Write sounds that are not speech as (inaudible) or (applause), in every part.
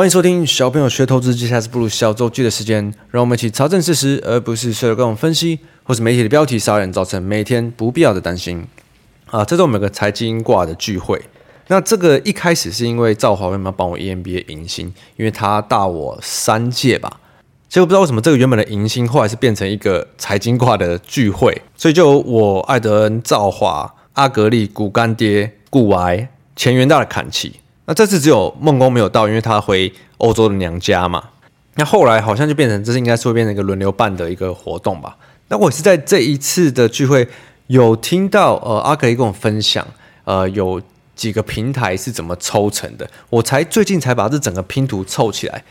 欢迎收听小朋友学投资，接下来是步入小周记的时间，让我们一起查证事实，而不是随着各种分析或是媒体的标题杀人，造成每天不必要的担心。啊，这是我们有个财经挂的聚会。那这个一开始是因为赵华为什么要帮我 EMBA 迎新？因为他大我三届吧。结果不知道为什么这个原本的迎新后来是变成一个财经挂的聚会，所以就我艾德恩、赵华、阿格力、股干爹、股癌、前元大的侃奇。那这次只有孟工没有到，因为他回欧洲的娘家嘛。那后来好像就变成这是应该是会变成一个轮流办的一个活动吧。那我是在这一次的聚会有听到呃阿格力跟我分享呃有几个平台是怎么抽成的，我才最近才把这整个拼图凑起来。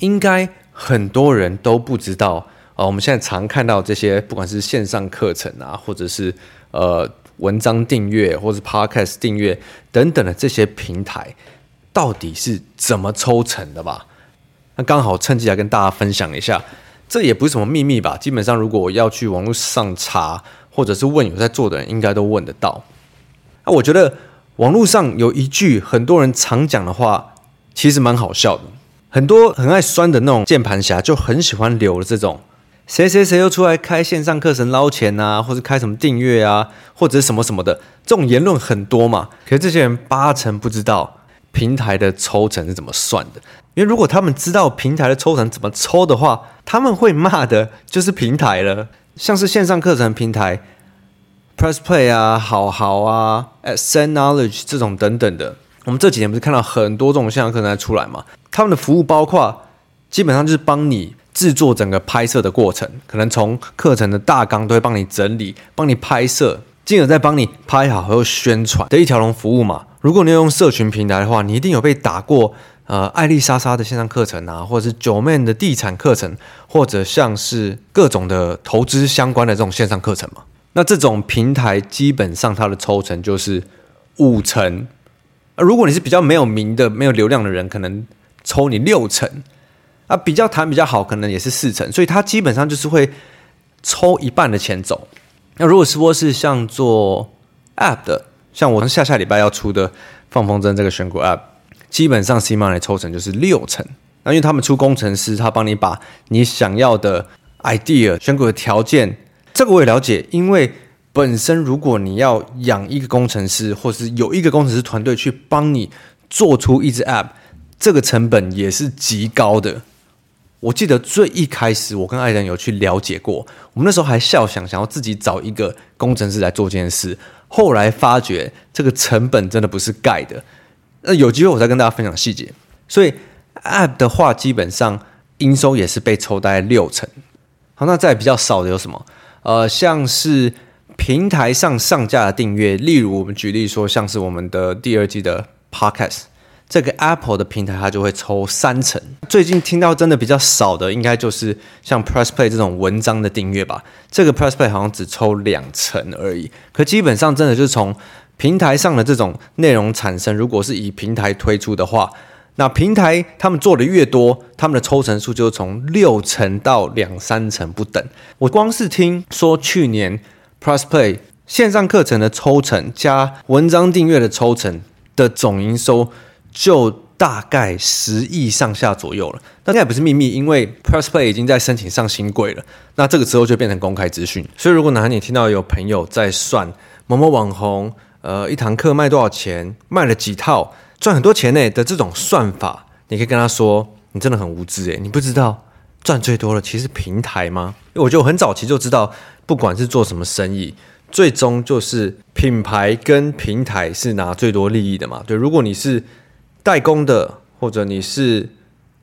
应该很多人都不知道呃我们现在常看到这些不管是线上课程啊，或者是呃。文章订阅或者 Podcast 订阅等等的这些平台，到底是怎么抽成的吧？那刚好趁机来跟大家分享一下，这也不是什么秘密吧？基本上如果我要去网络上查，或者是问有在做的人，应该都问得到。那我觉得网络上有一句很多人常讲的话，其实蛮好笑的。很多很爱酸的那种键盘侠，就很喜欢留这种。谁谁谁又出来开线上课程捞钱啊，或者开什么订阅啊，或者什么什么的，这种言论很多嘛。可是这些人八成不知道平台的抽成是怎么算的，因为如果他们知道平台的抽成怎么抽的话，他们会骂的就是平台了。像是线上课程平台，PressPlay 啊、好好啊、Ascend Knowledge 这种等等的，我们这几年不是看到很多这种线上课程在出来嘛？他们的服务包括基本上就是帮你。制作整个拍摄的过程，可能从课程的大纲都会帮你整理，帮你拍摄，进而再帮你拍好和宣传的一条龙服务嘛。如果你要用社群平台的话，你一定有被打过，呃，艾丽莎莎的线上课程啊，或者是九妹的地产课程，或者像是各种的投资相关的这种线上课程嘛。那这种平台基本上它的抽成就是五成，而如果你是比较没有名的、没有流量的人，可能抽你六成。啊，比较谈比较好，可能也是四成，所以他基本上就是会抽一半的钱走。那如果是说是像做 App 的，像我下下礼拜要出的放风筝这个选股 App，基本上 CMoney 抽成就是六成。那因为他们出工程师，他帮你把你想要的 idea 选股的条件，这个我也了解。因为本身如果你要养一个工程师，或是有一个工程师团队去帮你做出一支 App，这个成本也是极高的。我记得最一开始，我跟艾伦有去了解过，我们那时候还笑想想要自己找一个工程师来做这件事。后来发觉这个成本真的不是盖的。那有机会我再跟大家分享细节。所以 App 的话，基本上营收也是被抽大概六成。好，那再比较少的有什么？呃，像是平台上上架的订阅，例如我们举例说，像是我们的第二季的 Podcast。这个 Apple 的平台，它就会抽三成。最近听到真的比较少的，应该就是像 PressPlay 这种文章的订阅吧。这个 PressPlay 好像只抽两成而已。可基本上真的就是从平台上的这种内容产生，如果是以平台推出的话，那平台他们做的越多，他们的抽成数就从六成到两三成不等。我光是听说去年 PressPlay 线上课程的抽成加文章订阅的抽成的总营收。就大概十亿上下左右了，那这也不是秘密，因为 PressPlay 已经在申请上新贵了。那这个之后就变成公开资讯，所以如果哪天你听到有朋友在算某某网红，呃，一堂课卖多少钱，卖了几套，赚很多钱呢的这种算法，你可以跟他说，你真的很无知诶，你不知道赚最多的其实平台吗？因为我觉得我很早期就知道，不管是做什么生意，最终就是品牌跟平台是拿最多利益的嘛。对，如果你是代工的，或者你是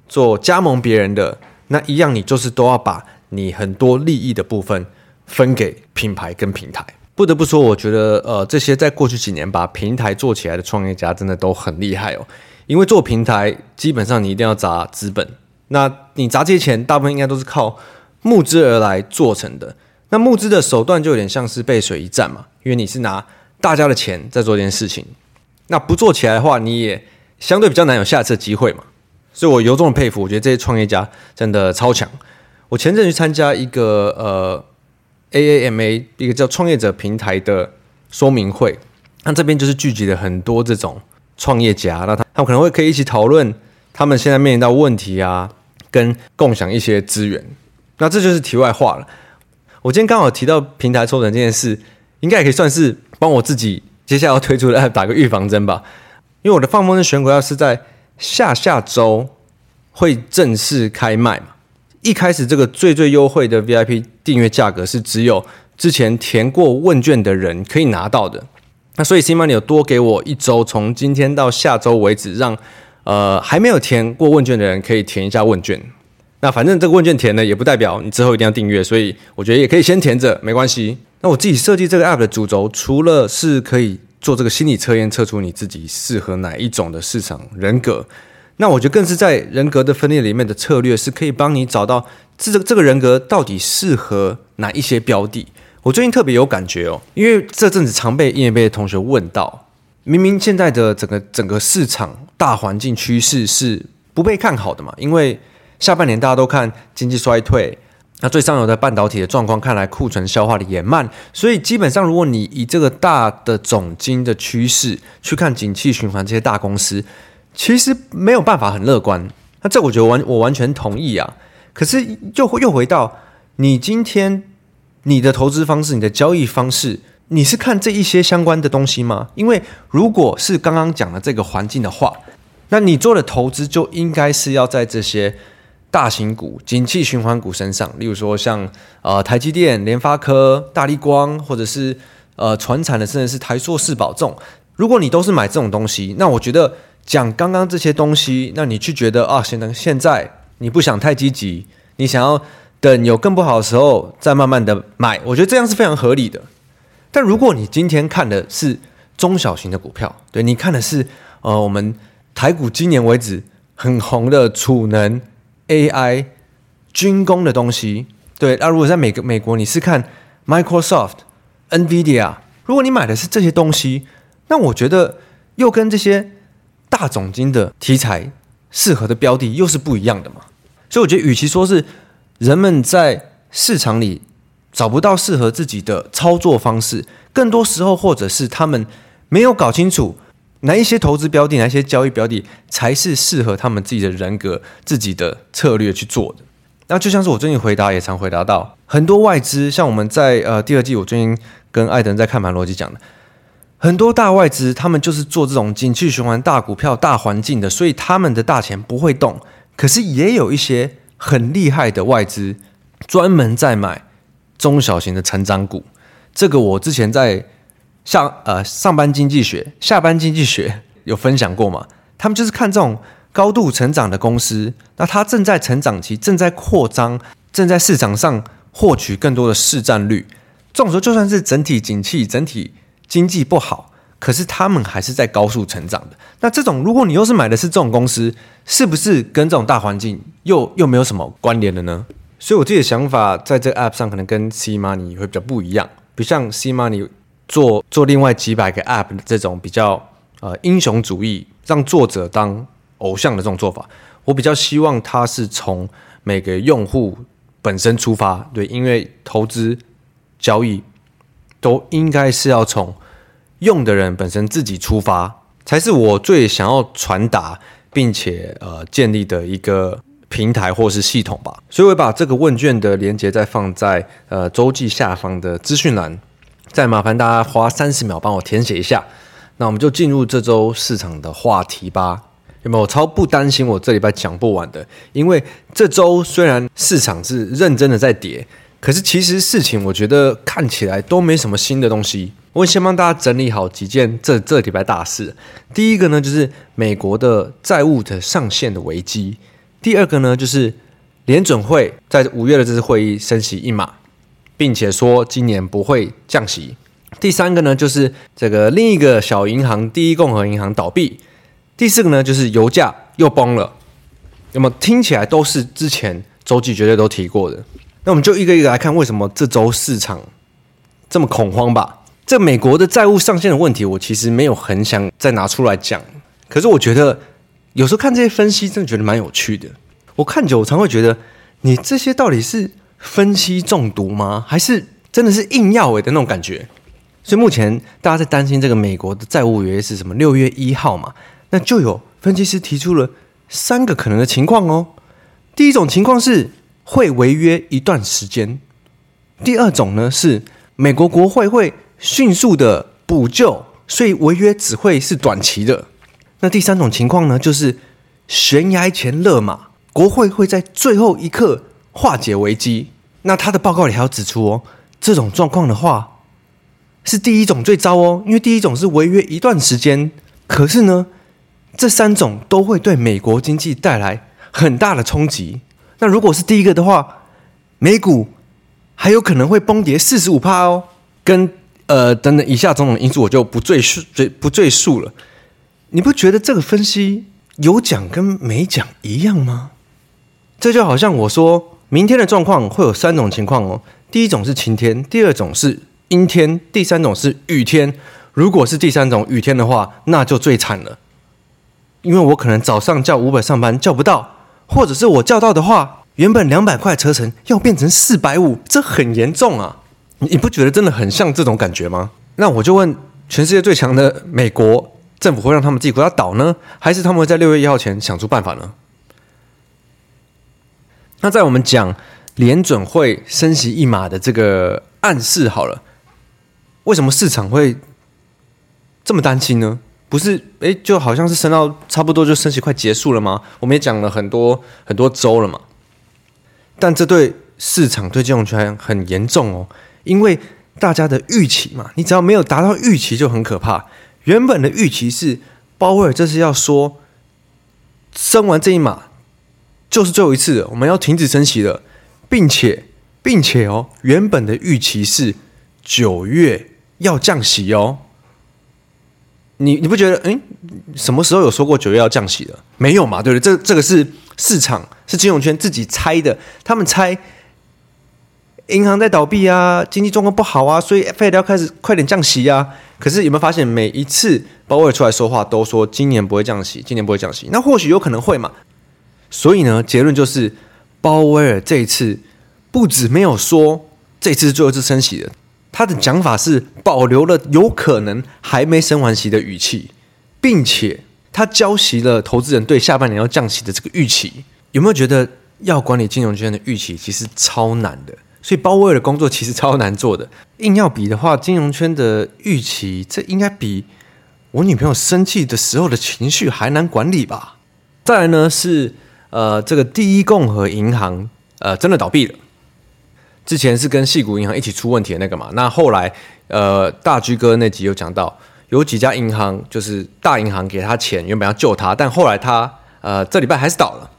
做加盟别人的，那一样，你就是都要把你很多利益的部分分给品牌跟平台。不得不说，我觉得呃，这些在过去几年把平台做起来的创业家真的都很厉害哦。因为做平台，基本上你一定要砸资本，那你砸这些钱，大部分应该都是靠募资而来做成的。那募资的手段就有点像是背水一战嘛，因为你是拿大家的钱在做这件事情。那不做起来的话，你也相对比较难有下次机会嘛，所以我由衷的佩服，我觉得这些创业家真的超强。我前阵去参加一个呃 AAMA 一个叫创业者平台的说明会，那这边就是聚集了很多这种创业家，那他他们可能会可以一起讨论他们现在面临到问题啊，跟共享一些资源。那这就是题外话了。我今天刚好提到平台抽成这件事，应该也可以算是帮我自己接下来要推出的 App 打个预防针吧。因为我的放风筝选股要是在下下周会正式开卖嘛。一开始这个最最优惠的 VIP 订阅价格是只有之前填过问卷的人可以拿到的。那所以 C Money 有多给我一周，从今天到下周为止，让呃还没有填过问卷的人可以填一下问卷。那反正这个问卷填了也不代表你之后一定要订阅，所以我觉得也可以先填着，没关系。那我自己设计这个 App 的主轴，除了是可以做这个心理测验，测出你自己适合哪一种的市场人格。那我觉得更是在人格的分裂里面的策略，是可以帮你找到这这个人格到底适合哪一些标的。我最近特别有感觉哦，因为这阵子常被英语辈的同学问到，明明现在的整个整个市场大环境趋势是不被看好的嘛，因为下半年大家都看经济衰退，那最上游的半导体的状况看来库存消化的也慢，所以基本上如果你以这个大的总经的趋势去看景气循环这些大公司。其实没有办法很乐观，那这我觉得完我完全同意啊。可是又又回到你今天你的投资方式、你的交易方式，你是看这一些相关的东西吗？因为如果是刚刚讲的这个环境的话，那你做的投资就应该是要在这些大型股、景气循环股身上，例如说像呃台积电、联发科、大力光，或者是呃传产的，甚至是台塑、四宝这种。如果你都是买这种东西，那我觉得。讲刚刚这些东西，那你去觉得啊，现在现在你不想太积极，你想要等有更不好的时候再慢慢的买，我觉得这样是非常合理的。但如果你今天看的是中小型的股票，对，你看的是呃我们台股今年为止很红的储能、AI、军工的东西，对，那如果在美国美国你是看 Microsoft、NVIDIA，如果你买的是这些东西，那我觉得又跟这些。大总经的题材适合的标的又是不一样的嘛，所以我觉得，与其说是人们在市场里找不到适合自己的操作方式，更多时候或者是他们没有搞清楚哪一些投资标的、哪一些交易标的才是适合他们自己的人格、自己的策略去做的。那就像是我最近回答也常回答到，很多外资，像我们在呃第二季，我最近跟艾登在看盘逻辑讲的。很多大外资，他们就是做这种景气循环、大股票、大环境的，所以他们的大钱不会动。可是也有一些很厉害的外资，专门在买中小型的成长股。这个我之前在上呃上班经济学、下班经济学 (laughs) 有分享过吗。他们就是看这种高度成长的公司，那它正在成长期，正在扩张，正在市场上获取更多的市占率。这种时候，就算是整体景气、整体。经济不好，可是他们还是在高速成长的。那这种，如果你又是买的是这种公司，是不是跟这种大环境又又没有什么关联的呢？所以我自己的想法，在这个 App 上可能跟 C Money 会比较不一样。比如像 C Money 做做另外几百个 App 的这种比较呃英雄主义，让作者当偶像的这种做法，我比较希望它是从每个用户本身出发。对，因为投资交易。都应该是要从用的人本身自己出发，才是我最想要传达并且呃建立的一个平台或是系统吧。所以我把这个问卷的连接再放在呃周记下方的资讯栏，再麻烦大家花三十秒帮我填写一下。那我们就进入这周市场的话题吧。有没有？我超不担心我这礼拜讲不完的，因为这周虽然市场是认真的在跌。可是其实事情，我觉得看起来都没什么新的东西。我先帮大家整理好几件这这礼拜大事。第一个呢，就是美国的债务的上限的危机；第二个呢，就是联准会在五月的这次会议升息一码，并且说今年不会降息；第三个呢，就是这个另一个小银行第一共和银行倒闭；第四个呢，就是油价又崩了。那么听起来都是之前周记绝对都提过的。那我们就一个一个来看，为什么这周市场这么恐慌吧？这美国的债务上限的问题，我其实没有很想再拿出来讲。可是我觉得有时候看这些分析，真的觉得蛮有趣的。我看久，我常会觉得，你这些到底是分析中毒吗？还是真的是硬要诶的那种感觉？所以目前大家在担心这个美国的债务违约是什么？六月一号嘛，那就有分析师提出了三个可能的情况哦。第一种情况是会违约一段时间，第二种呢是美国国会会迅速的补救，所以违约只会是短期的。那第三种情况呢，就是悬崖前勒马，国会会在最后一刻化解危机。那他的报告里还要指出哦，这种状况的话是第一种最糟哦，因为第一种是违约一段时间，可是呢，这三种都会对美国经济带来很大的冲击。那如果是第一个的话，美股还有可能会崩跌四十五趴哦，跟呃等等以下种种因素我就不赘述，不赘述了。你不觉得这个分析有讲跟没讲一样吗？这就好像我说明天的状况会有三种情况哦。第一种是晴天，第二种是阴天，第三种是雨天。如果是第三种雨天的话，那就最惨了，因为我可能早上叫五百上班叫不到，或者是我叫到的话，原本两百块车程要变成四百五，这很严重啊！你不觉得真的很像这种感觉吗？那我就问，全世界最强的美国。政府会让他们自己国家倒呢，还是他们会在六月一号前想出办法呢？那在我们讲联准会升息一码的这个暗示好了，为什么市场会这么担心呢？不是，哎，就好像是升到差不多就升息快结束了吗？我们也讲了很多很多周了嘛，但这对市场对金融圈很严重哦，因为大家的预期嘛，你只要没有达到预期就很可怕。原本的预期是鲍威尔这是要说升完这一码就是最后一次，我们要停止升息了，并且并且哦，原本的预期是九月要降息哦。你你不觉得？诶，什么时候有说过九月要降息的？没有嘛，对不对？这这个是市场是金融圈自己猜的，他们猜。银行在倒闭啊，经济状况不好啊，所以 Fed 要开始快点降息啊。可是有没有发现，每一次鲍威尔出来说话，都说今年不会降息，今年不会降息。那或许有可能会嘛？所以呢，结论就是，鲍威尔这一次不止没有说这次最后一次升息的，他的讲法是保留了有可能还没升完息的语气，并且他浇熄了投资人对下半年要降息的这个预期。有没有觉得要管理金融圈的预期其实超难的？所以鲍威尔的工作其实超难做的。硬要比的话，金融圈的预期，这应该比我女朋友生气的时候的情绪还难管理吧？再来呢是呃，这个第一共和银行呃真的倒闭了。之前是跟矽谷银行一起出问题的那个嘛。那后来呃大居哥那集有讲到，有几家银行就是大银行给他钱，原本要救他，但后来他呃这礼拜还是倒了。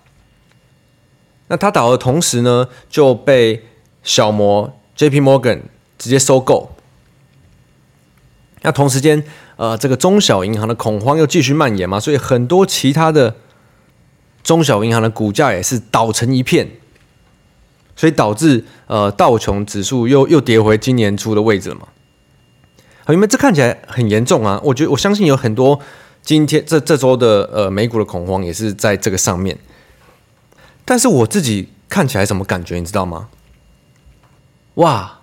那他倒的同时呢，就被小摩 J.P. Morgan 直接收购，那同时间，呃，这个中小银行的恐慌又继续蔓延嘛，所以很多其他的中小银行的股价也是倒成一片，所以导致呃道琼指数又又跌回今年初的位置了嘛。好，因为这看起来很严重啊，我觉得我相信有很多今天这这周的呃美股的恐慌也是在这个上面，但是我自己看起来什么感觉，你知道吗？哇，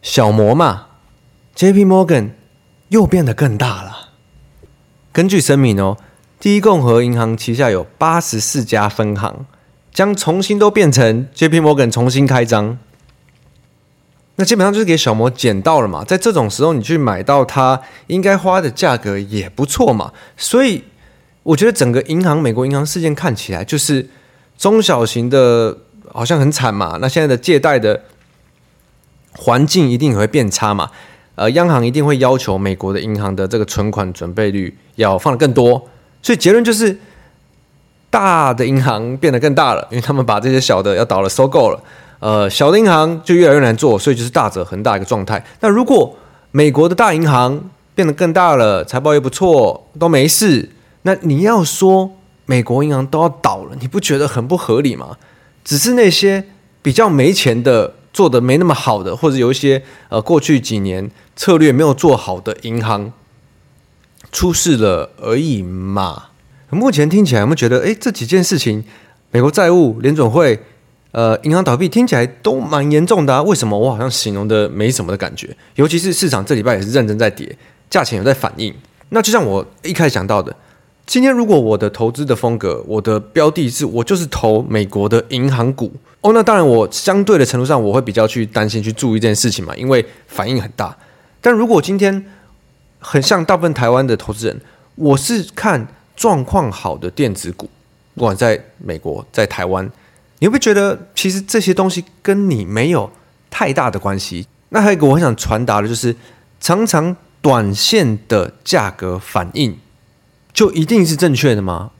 小摩嘛，J.P. Morgan 又变得更大了。根据声明哦，第一共和银行旗下有八十四家分行，将重新都变成 J.P. Morgan 重新开张。那基本上就是给小摩捡到了嘛，在这种时候你去买到它应该花的价格也不错嘛。所以我觉得整个银行美国银行事件看起来就是中小型的，好像很惨嘛。那现在的借贷的。环境一定也会变差嘛，呃，央行一定会要求美国的银行的这个存款准备率要放得更多，所以结论就是大的银行变得更大了，因为他们把这些小的要倒了收购了，呃，小的银行就越来越难做，所以就是大者恒大一个状态。那如果美国的大银行变得更大了，财报也不错，都没事，那你要说美国银行都要倒了，你不觉得很不合理吗？只是那些比较没钱的。做的没那么好的，或者有一些呃过去几年策略没有做好的银行出事了而已嘛。目前听起来，有没有觉得，哎，这几件事情，美国债务、联准会、呃银行倒闭，听起来都蛮严重的啊？为什么我好像形容的没什么的感觉？尤其是市场这礼拜也是认真在跌，价钱有在反应。那就像我一开始讲到的，今天如果我的投资的风格，我的标的是我就是投美国的银行股哦，那当然我相对的程度上我会比较去担心去注意这件事情嘛，因为反应很大。但如果今天很像大部分台湾的投资人，我是看状况好的电子股，不管在美国在台湾，你会不会觉得其实这些东西跟你没有太大的关系？那还有一个我很想传达的就是，常常短线的价格反应就一定是正确的吗？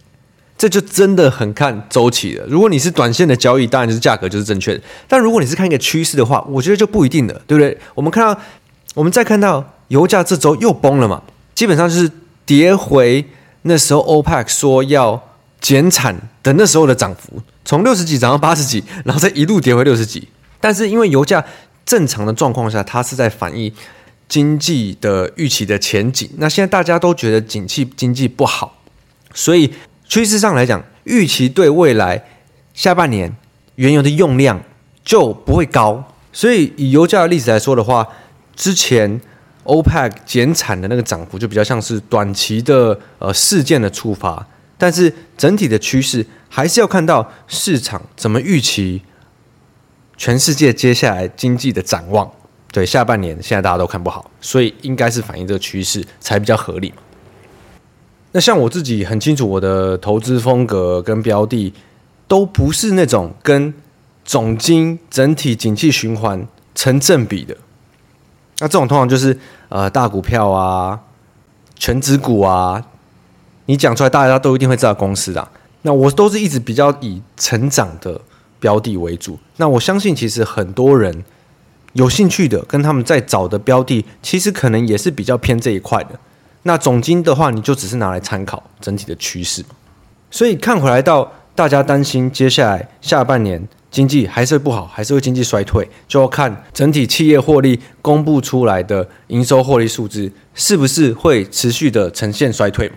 这就真的很看周期了。如果你是短线的交易，当然就是价格就是正确的。但如果你是看一个趋势的话，我觉得就不一定了，对不对？我们看到，我们再看到油价这周又崩了嘛，基本上就是跌回那时候 OPEC 说要减产的那时候的涨幅，从六十几涨到八十几，然后再一路跌回六十几。但是因为油价正常的状况下，它是在反映经济的预期的前景。那现在大家都觉得景气经济不好，所以趋势上来讲，预期对未来下半年原油的用量就不会高。所以以油价的例子来说的话，之前 OPEC 减产的那个涨幅就比较像是短期的呃事件的触发，但是整体的趋势还是要看到市场怎么预期。全世界接下来经济的展望，对下半年现在大家都看不好，所以应该是反映这个趋势才比较合理。那像我自己很清楚，我的投资风格跟标的都不是那种跟总经整体景气循环成正比的。那这种通常就是呃大股票啊、权值股啊，你讲出来大家都一定会知道公司的。那我都是一直比较以成长的。标的为主，那我相信其实很多人有兴趣的，跟他们在找的标的，其实可能也是比较偏这一块的。那总金的话，你就只是拿来参考整体的趋势。所以看回来到大家担心接下来下半年经济还是不好，还是会经济衰退，就要看整体企业获利公布出来的营收获利数字是不是会持续的呈现衰退嘛。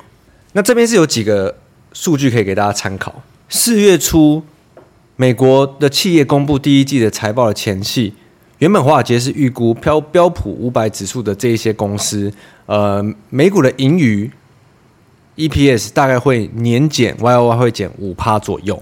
那这边是有几个数据可以给大家参考，四月初。美国的企业公布第一季的财报的前夕，原本华尔街是预估标标普五百指数的这一些公司，呃，美股的盈余 EPS 大概会年减 YOY 会减五趴左右。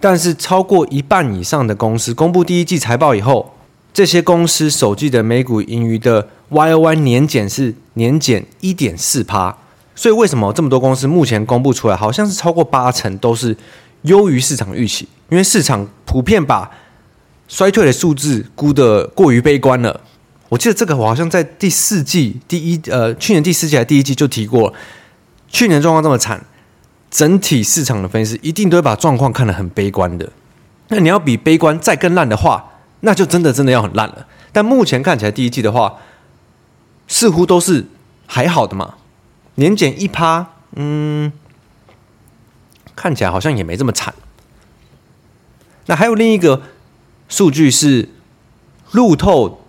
但是超过一半以上的公司公布第一季财报以后，这些公司首季的每股盈余的 YOY 年减是年减一点四趴。所以为什么这么多公司目前公布出来，好像是超过八成都是优于市场预期？因为市场普遍把衰退的数字估得过于悲观了。我记得这个我好像在第四季第一呃去年第四季还第一季就提过，去年状况这么惨，整体市场的分析师一定都会把状况看得很悲观的。那你要比悲观再更烂的话，那就真的真的要很烂了。但目前看起来第一季的话，似乎都是还好的嘛，年减一趴，嗯，看起来好像也没这么惨。那还有另一个数据是路透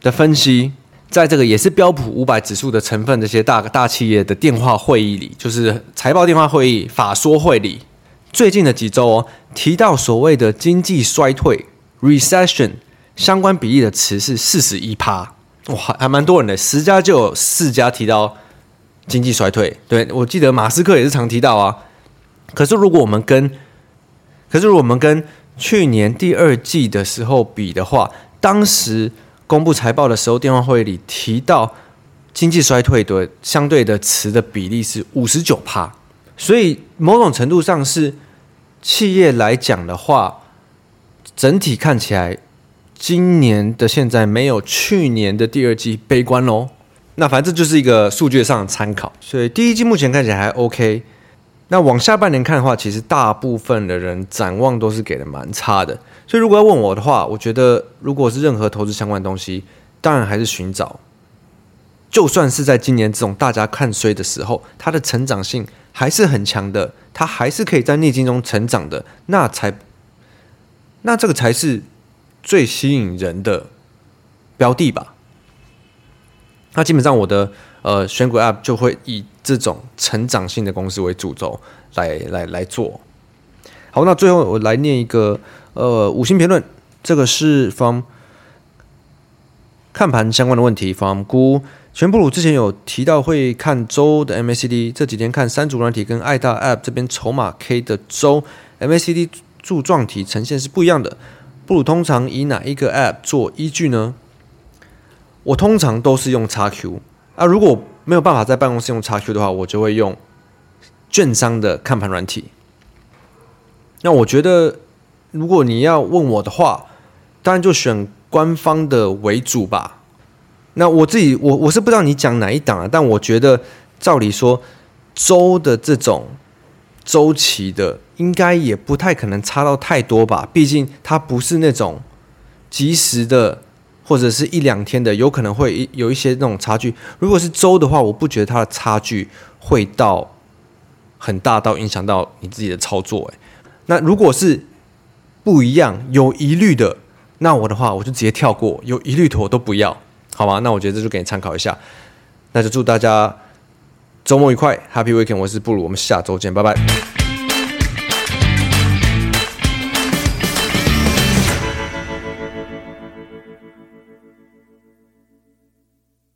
的分析，在这个也是标普五百指数的成分，这些大大企业的电话会议里，就是财报电话会议、法说会里，最近的几周哦，提到所谓的经济衰退 （recession） 相关比例的词是四十一趴，哇，还蛮多人的，十家就有四家提到经济衰退。对，我记得马斯克也是常提到啊。可是如果我们跟可是，如果我们跟去年第二季的时候比的话，当时公布财报的时候，电话会议里提到经济衰退的相对的词的比例是五十九趴，所以某种程度上是企业来讲的话，整体看起来今年的现在没有去年的第二季悲观喽。那反正这就是一个数据上的参考，所以第一季目前看起来还 OK。那往下半年看的话，其实大部分的人展望都是给的蛮差的。所以如果要问我的话，我觉得如果是任何投资相关的东西，当然还是寻找，就算是在今年这种大家看衰的时候，它的成长性还是很强的，它还是可以在逆境中成长的，那才，那这个才是最吸引人的标的吧。那基本上我的。呃，选股 App 就会以这种成长性的公司为主轴来来来做。好，那最后我来念一个呃五星评论，这个是 from 看盘相关的问题，from 姑全部鲁之前有提到会看周的 MACD，这几天看三组软体跟爱大 App 这边筹码 K 的周 MACD 柱状体呈现是不一样的。布鲁通常以哪一个 App 做依据呢？我通常都是用 XQ 啊，如果没有办法在办公室用 XQ 的话，我就会用券商的看盘软体。那我觉得，如果你要问我的话，当然就选官方的为主吧。那我自己，我我是不知道你讲哪一档啊，但我觉得照理说，周的这种周期的，应该也不太可能差到太多吧。毕竟它不是那种即时的，或者是一两天的，有可能会有一些那种差距。如果是周的话，我不觉得它的差距会到很大，到影响到你自己的操作。哎，那如果是不一样、有疑虑的，那我的话，我就直接跳过，有疑虑的我都不要。好吗，那我觉得这就给你参考一下。那就祝大家周末愉快，Happy Weekend！我是布鲁，我们下周见，拜拜。